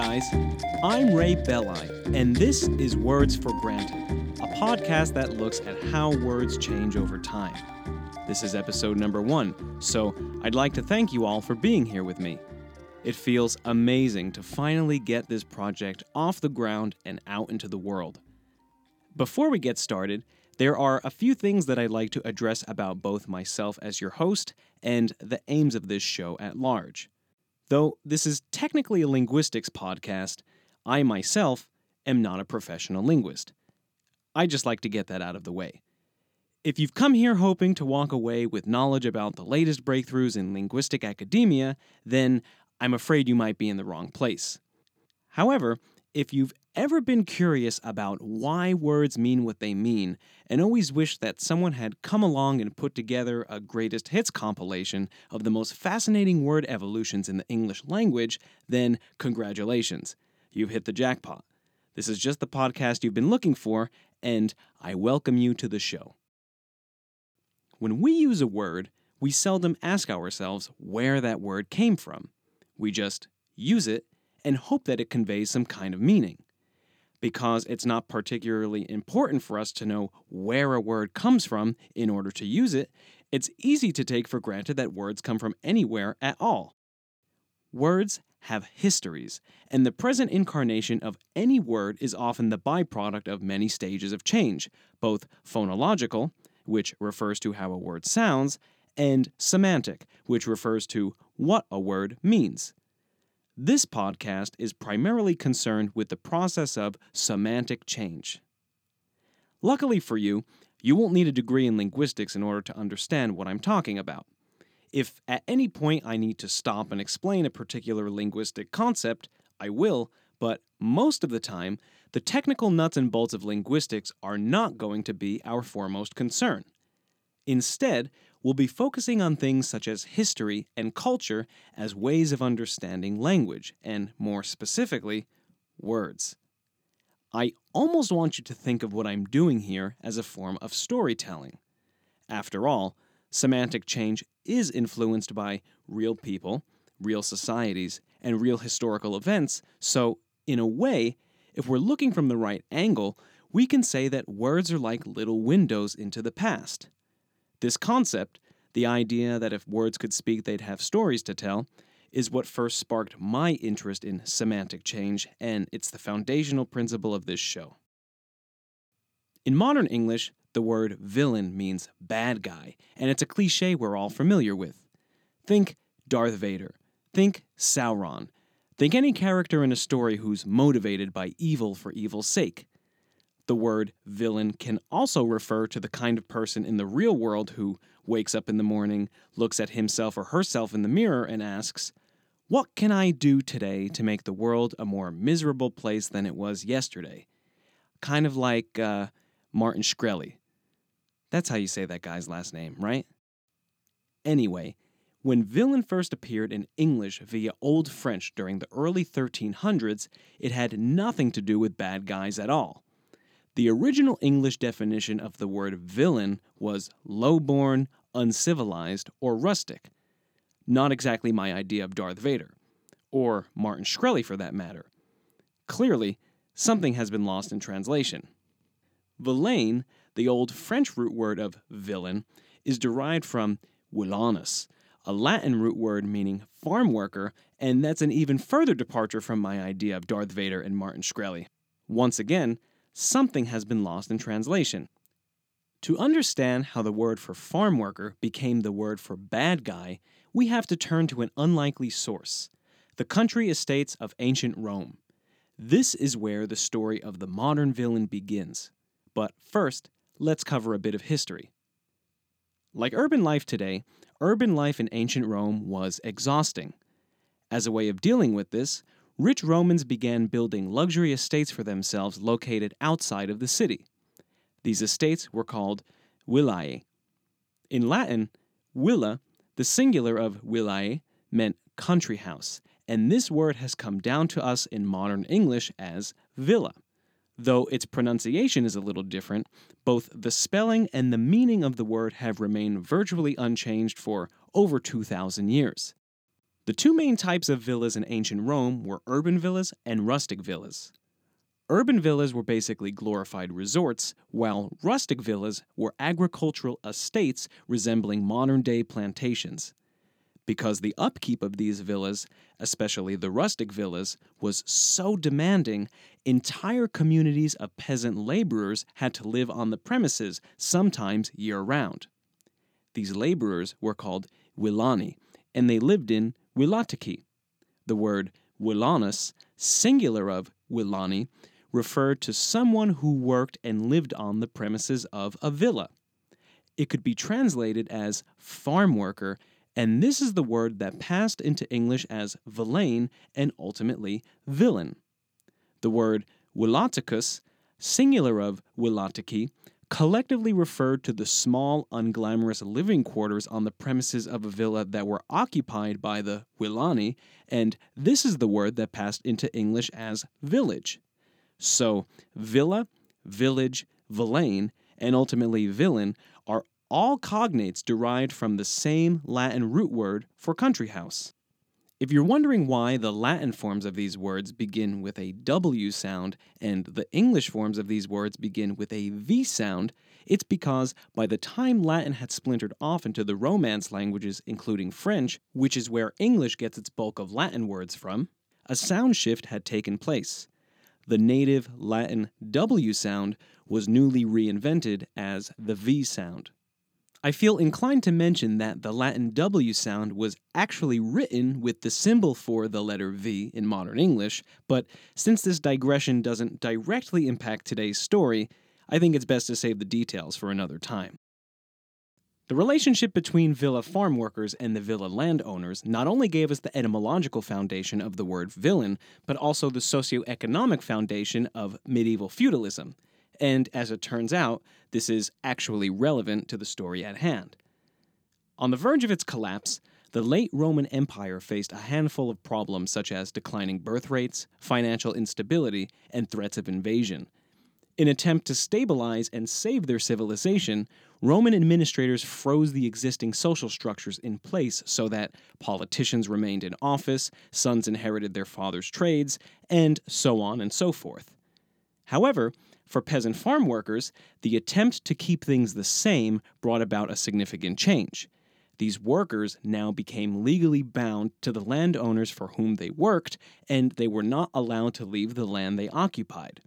guys. I'm Ray Belli, and this is Words for Granted, a podcast that looks at how words change over time. This is episode number one, so I'd like to thank you all for being here with me. It feels amazing to finally get this project off the ground and out into the world. Before we get started, there are a few things that I'd like to address about both myself as your host and the aims of this show at large. Though this is technically a linguistics podcast, I myself am not a professional linguist. I just like to get that out of the way. If you've come here hoping to walk away with knowledge about the latest breakthroughs in linguistic academia, then I'm afraid you might be in the wrong place. However, if you've ever been curious about why words mean what they mean and always wished that someone had come along and put together a greatest hits compilation of the most fascinating word evolutions in the English language, then congratulations. You've hit the jackpot. This is just the podcast you've been looking for, and I welcome you to the show. When we use a word, we seldom ask ourselves where that word came from. We just use it and hope that it conveys some kind of meaning because it's not particularly important for us to know where a word comes from in order to use it, it's easy to take for granted that words come from anywhere at all. Words have histories, and the present incarnation of any word is often the byproduct of many stages of change, both phonological, which refers to how a word sounds, and semantic, which refers to what a word means. This podcast is primarily concerned with the process of semantic change. Luckily for you, you won't need a degree in linguistics in order to understand what I'm talking about. If at any point I need to stop and explain a particular linguistic concept, I will, but most of the time, the technical nuts and bolts of linguistics are not going to be our foremost concern. Instead, we'll be focusing on things such as history and culture as ways of understanding language, and more specifically, words. I almost want you to think of what I'm doing here as a form of storytelling. After all, semantic change is influenced by real people, real societies, and real historical events, so, in a way, if we're looking from the right angle, we can say that words are like little windows into the past. This concept, the idea that if words could speak, they'd have stories to tell, is what first sparked my interest in semantic change, and it's the foundational principle of this show. In modern English, the word villain means bad guy, and it's a cliche we're all familiar with. Think Darth Vader. Think Sauron. Think any character in a story who's motivated by evil for evil's sake. The word villain can also refer to the kind of person in the real world who wakes up in the morning, looks at himself or herself in the mirror, and asks, What can I do today to make the world a more miserable place than it was yesterday? Kind of like uh, Martin Shkreli. That's how you say that guy's last name, right? Anyway, when villain first appeared in English via Old French during the early 1300s, it had nothing to do with bad guys at all. The original English definition of the word villain was low-born, uncivilized, or rustic. Not exactly my idea of Darth Vader, or Martin Shkreli for that matter. Clearly, something has been lost in translation. Villain, the old French root word of villain, is derived from villanus, a Latin root word meaning farm worker, and that's an even further departure from my idea of Darth Vader and Martin Shkreli. Once again, something has been lost in translation. To understand how the word for farm worker became the word for bad guy, we have to turn to an unlikely source the country estates of ancient Rome. This is where the story of the modern villain begins. But first, let's cover a bit of history. Like urban life today, urban life in ancient Rome was exhausting. As a way of dealing with this, rich Romans began building luxury estates for themselves located outside of the city. These estates were called villae. In Latin, villa, the singular of villae, meant country house, and this word has come down to us in modern English as villa. Though its pronunciation is a little different, both the spelling and the meaning of the word have remained virtually unchanged for over 2,000 years. The two main types of villas in ancient Rome were urban villas and rustic villas. Urban villas were basically glorified resorts, while rustic villas were agricultural estates resembling modern day plantations. Because the upkeep of these villas, especially the rustic villas, was so demanding, entire communities of peasant laborers had to live on the premises, sometimes year round. These laborers were called villani, and they lived in villatici. The word villanus, singular of villani, referred to someone who worked and lived on the premises of a villa. It could be translated as farm worker, and this is the word that passed into English as villain and ultimately villain. The word villaticus, singular of villatici, collectively referred to the small, unglamorous living quarters on the premises of a villa that were occupied by the villani, and this is the word that passed into English as village. So, villa, village, villain, and ultimately villain are all cognates derived from the same Latin root word for country house. If you're wondering why the Latin forms of these words begin with a W sound and the English forms of these words begin with a V sound, it's because by the time Latin had splintered off into the Romance languages, including French, which is where English gets its bulk of Latin words from, a sound shift had taken place the native Latin W sound was newly reinvented as the V sound. I feel inclined to mention that the Latin W sound was actually written with the symbol for the letter V in modern English, but since this digression doesn't directly impact today's story, I think it's best to save the details for another time. The relationship between villa farm workers and the villa landowners not only gave us the etymological foundation of the word villain, but also the socioeconomic foundation of medieval feudalism. And as it turns out, this is actually relevant to the story at hand. On the verge of its collapse, the late Roman Empire faced a handful of problems such as declining birth rates, financial instability, and threats of invasion. In an attempt to stabilize and save their civilization, Roman administrators froze the existing social structures in place so that politicians remained in office, sons inherited their father's trades, and so on and so forth. However, for peasant farm workers, the attempt to keep things the same brought about a significant change. These workers now became legally bound to the landowners for whom they worked, and they were not allowed to leave the land they occupied.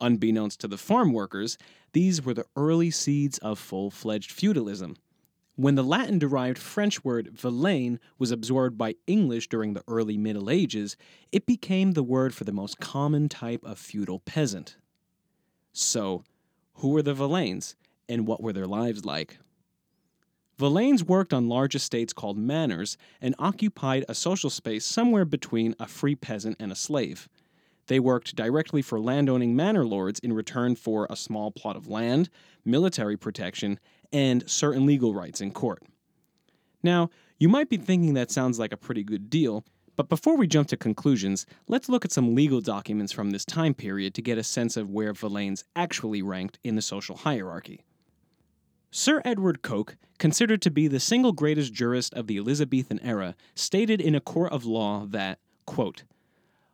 Unbeknownst to the farm workers, these were the early seeds of full fledged feudalism. When the Latin derived French word villain was absorbed by English during the early Middle Ages, it became the word for the most common type of feudal peasant. So, who were the villains, and what were their lives like? Villains worked on large estates called manors and occupied a social space somewhere between a free peasant and a slave. They worked directly for landowning manor lords in return for a small plot of land, military protection, and certain legal rights in court. Now, you might be thinking that sounds like a pretty good deal, but before we jump to conclusions, let's look at some legal documents from this time period to get a sense of where villeins actually ranked in the social hierarchy. Sir Edward Coke, considered to be the single greatest jurist of the Elizabethan era, stated in a court of law that, quote,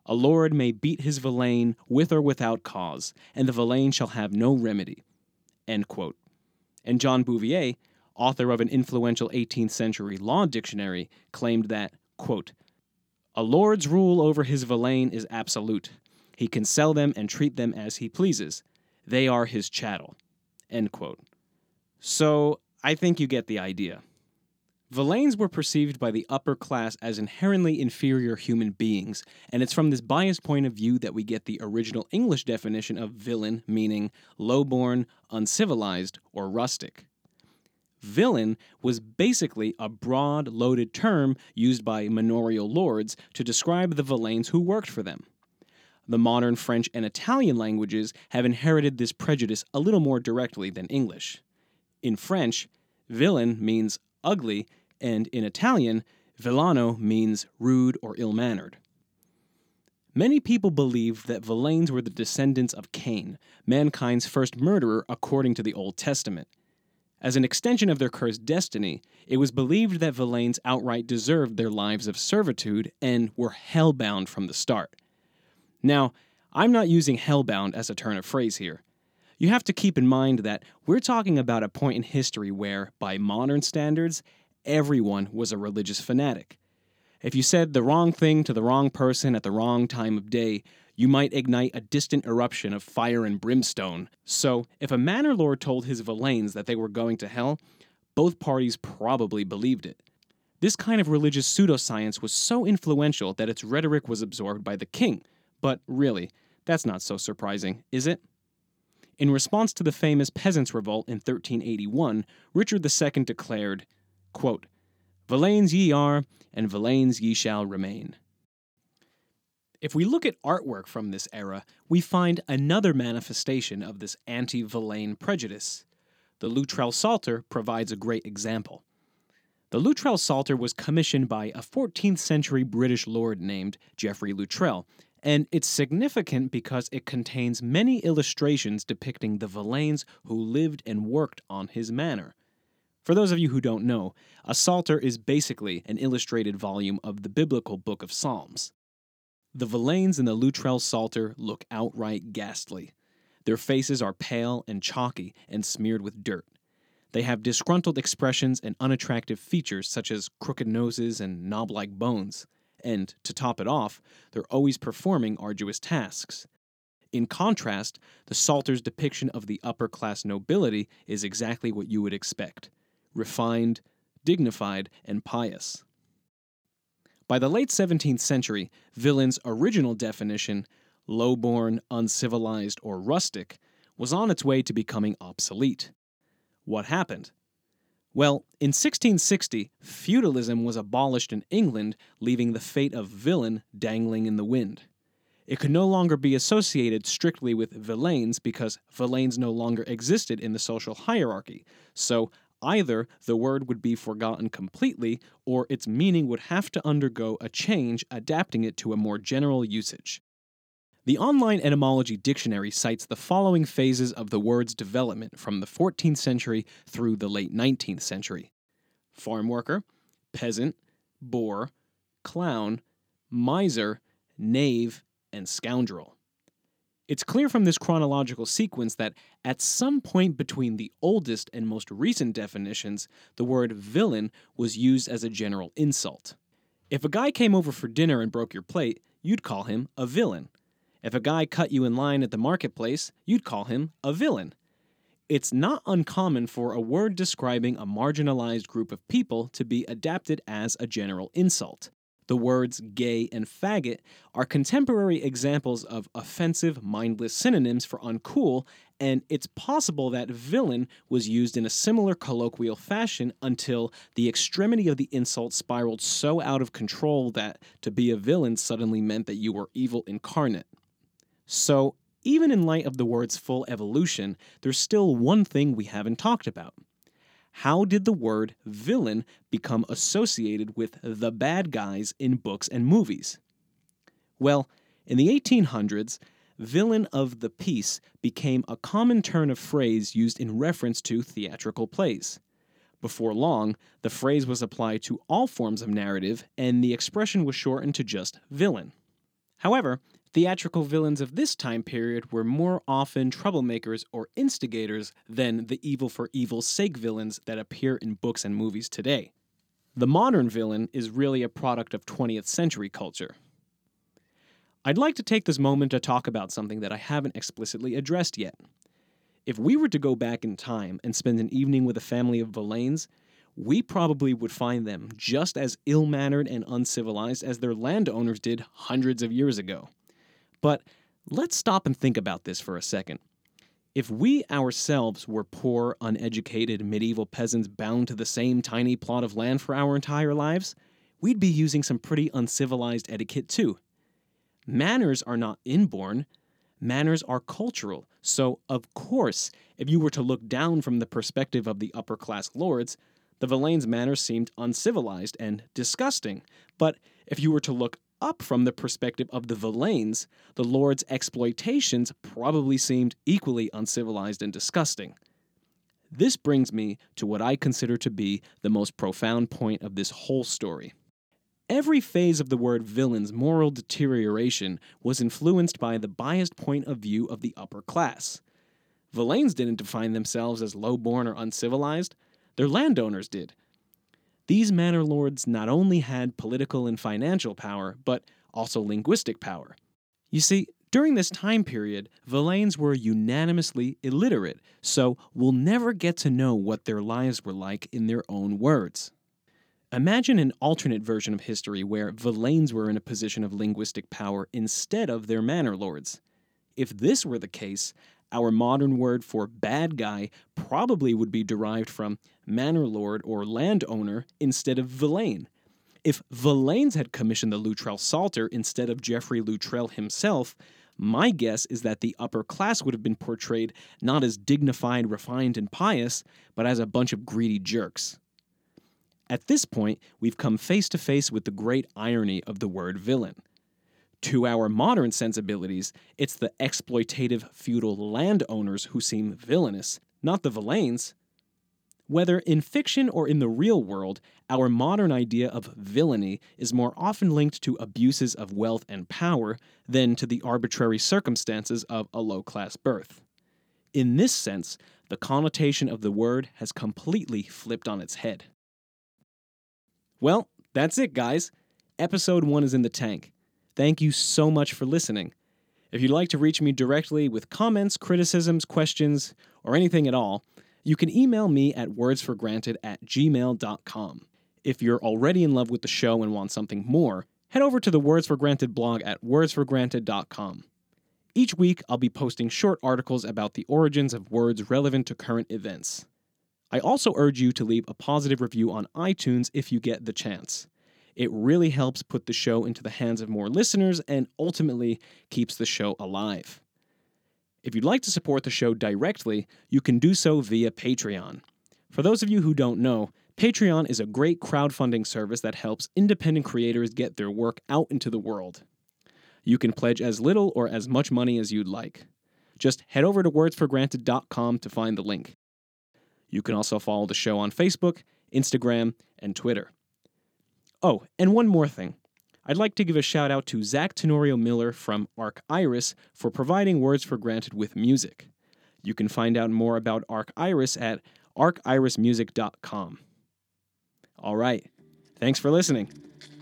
a lord may beat his villain with or without cause, and the villain shall have no remedy. And John Bouvier, author of an influential 18th century law dictionary, claimed that, quote, A lord's rule over his villein is absolute. He can sell them and treat them as he pleases. They are his chattel. End quote. So I think you get the idea. Villains were perceived by the upper class as inherently inferior human beings, and it's from this biased point of view that we get the original English definition of villain, meaning lowborn, uncivilized, or rustic. Villain was basically a broad, loaded term used by manorial lords to describe the villeins who worked for them. The modern French and Italian languages have inherited this prejudice a little more directly than English. In French, villain means ugly and in Italian, villano means rude or ill mannered. Many people believe that villains were the descendants of Cain, mankind's first murderer according to the Old Testament. As an extension of their cursed destiny, it was believed that Villains outright deserved their lives of servitude and were hellbound from the start. Now, I'm not using hellbound as a turn of phrase here. You have to keep in mind that we're talking about a point in history where, by modern standards, everyone was a religious fanatic. If you said the wrong thing to the wrong person at the wrong time of day, you might ignite a distant eruption of fire and brimstone. So, if a manor lord told his Villains that they were going to hell, both parties probably believed it. This kind of religious pseudoscience was so influential that its rhetoric was absorbed by the king. But really, that's not so surprising, is it? In response to the famous Peasants' Revolt in 1381, Richard II declared, quote, Villains ye are, and villains ye shall remain. If we look at artwork from this era, we find another manifestation of this anti Villain prejudice. The Luttrell Psalter provides a great example. The Luttrell Psalter was commissioned by a 14th century British lord named Geoffrey Luttrell, and it's significant because it contains many illustrations depicting the Villains who lived and worked on his manor. For those of you who don't know, a Psalter is basically an illustrated volume of the biblical book of Psalms. The Villains in the Luttrell Psalter look outright ghastly. Their faces are pale and chalky and smeared with dirt. They have disgruntled expressions and unattractive features such as crooked noses and knob like bones. And, to top it off, they're always performing arduous tasks. In contrast, the Psalter's depiction of the upper class nobility is exactly what you would expect refined, dignified, and pious. By the late 17th century, Villen's original definition, low-born, uncivilized, or rustic, was on its way to becoming obsolete. What happened? Well, in 1660, feudalism was abolished in England, leaving the fate of villain dangling in the wind. It could no longer be associated strictly with villains because villains no longer existed in the social hierarchy, so Either the word would be forgotten completely, or its meaning would have to undergo a change, adapting it to a more general usage. The online etymology dictionary cites the following phases of the word's development from the 14th century through the late 19th century farm worker, peasant, boor, clown, miser, knave, and scoundrel. It's clear from this chronological sequence that at some point between the oldest and most recent definitions, the word villain was used as a general insult. If a guy came over for dinner and broke your plate, you'd call him a villain. If a guy cut you in line at the marketplace, you'd call him a villain. It's not uncommon for a word describing a marginalized group of people to be adapted as a general insult. The words gay and faggot are contemporary examples of offensive, mindless synonyms for uncool, and it's possible that villain was used in a similar colloquial fashion until the extremity of the insult spiraled so out of control that to be a villain suddenly meant that you were evil incarnate. So, even in light of the word's full evolution, there's still one thing we haven't talked about how did the word villain become associated with the bad guys in books and movies? Well, in the 1800s, villain of the piece became a common turn of phrase used in reference to theatrical plays. Before long, the phrase was applied to all forms of narrative, and the expression was shortened to just villain. However, Theatrical villains of this time period were more often troublemakers or instigators than the evil for evil's sake villains that appear in books and movies today. The modern villain is really a product of 20th century culture. I'd like to take this moment to talk about something that I haven't explicitly addressed yet. If we were to go back in time and spend an evening with a family of Villains, we probably would find them just as ill mannered and uncivilized as their landowners did hundreds of years ago. But let's stop and think about this for a second. If we ourselves were poor, uneducated medieval peasants bound to the same tiny plot of land for our entire lives, we'd be using some pretty uncivilized etiquette too. Manners are not inborn, manners are cultural. So, of course, if you were to look down from the perspective of the upper class lords, the Villain's manners seemed uncivilized and disgusting. But if you were to look up from the perspective of the Villains, the Lord's exploitations probably seemed equally uncivilized and disgusting. This brings me to what I consider to be the most profound point of this whole story. Every phase of the word villain's moral deterioration was influenced by the biased point of view of the upper class. Villains didn't define themselves as low-born or uncivilized, their landowners did. These manor lords not only had political and financial power, but also linguistic power. You see, during this time period, Villains were unanimously illiterate, so we'll never get to know what their lives were like in their own words. Imagine an alternate version of history where Villains were in a position of linguistic power instead of their manor lords. If this were the case, our modern word for bad guy probably would be derived from manor lord or landowner instead of villain. If Villains had commissioned the Luttrell Psalter instead of Geoffrey Luttrell himself, my guess is that the upper class would have been portrayed not as dignified, refined, and pious, but as a bunch of greedy jerks. At this point, we've come face to face with the great irony of the word villain. To our modern sensibilities, it's the exploitative feudal landowners who seem villainous, not the villains. Whether in fiction or in the real world, our modern idea of villainy is more often linked to abuses of wealth and power than to the arbitrary circumstances of a low class birth. In this sense, the connotation of the word has completely flipped on its head. Well, that's it, guys. Episode 1 is in the tank. Thank you so much for listening. If you'd like to reach me directly with comments, criticisms, questions, or anything at all, you can email me at wordsforgranted at gmail.com. If you're already in love with the show and want something more, head over to the Words for Granted blog at wordsforgranted.com. Each week, I'll be posting short articles about the origins of words relevant to current events. I also urge you to leave a positive review on iTunes if you get the chance. It really helps put the show into the hands of more listeners and ultimately keeps the show alive. If you'd like to support the show directly, you can do so via Patreon. For those of you who don't know, Patreon is a great crowdfunding service that helps independent creators get their work out into the world. You can pledge as little or as much money as you'd like. Just head over to wordsforgranted.com to find the link. You can also follow the show on Facebook, Instagram, and Twitter. Oh, and one more thing. I'd like to give a shout out to Zach Tenorio Miller from Arc Iris for providing Words for Granted with music. You can find out more about Arc Iris at arcirismusic.com. All right. Thanks for listening.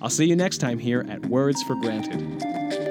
I'll see you next time here at Words for Granted.